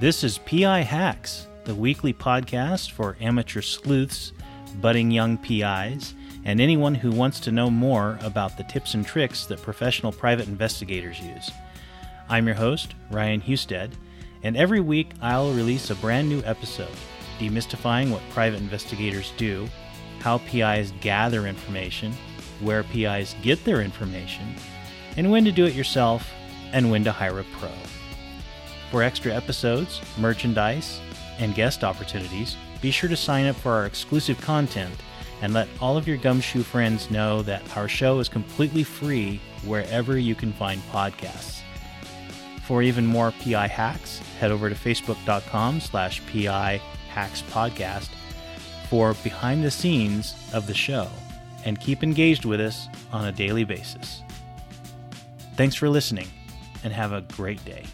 This is PI Hacks, the weekly podcast for amateur sleuths, budding young PIs, and anyone who wants to know more about the tips and tricks that professional private investigators use. I'm your host, Ryan Husted, and every week I'll release a brand new episode demystifying what private investigators do, how PIs gather information, where PIs get their information, and when to do it yourself and when to hire a pro. For extra episodes, merchandise, and guest opportunities, be sure to sign up for our exclusive content and let all of your gumshoe friends know that our show is completely free wherever you can find podcasts. For even more PI hacks, head over to facebook.com slash PI hacks podcast for behind the scenes of the show and keep engaged with us on a daily basis. Thanks for listening and have a great day.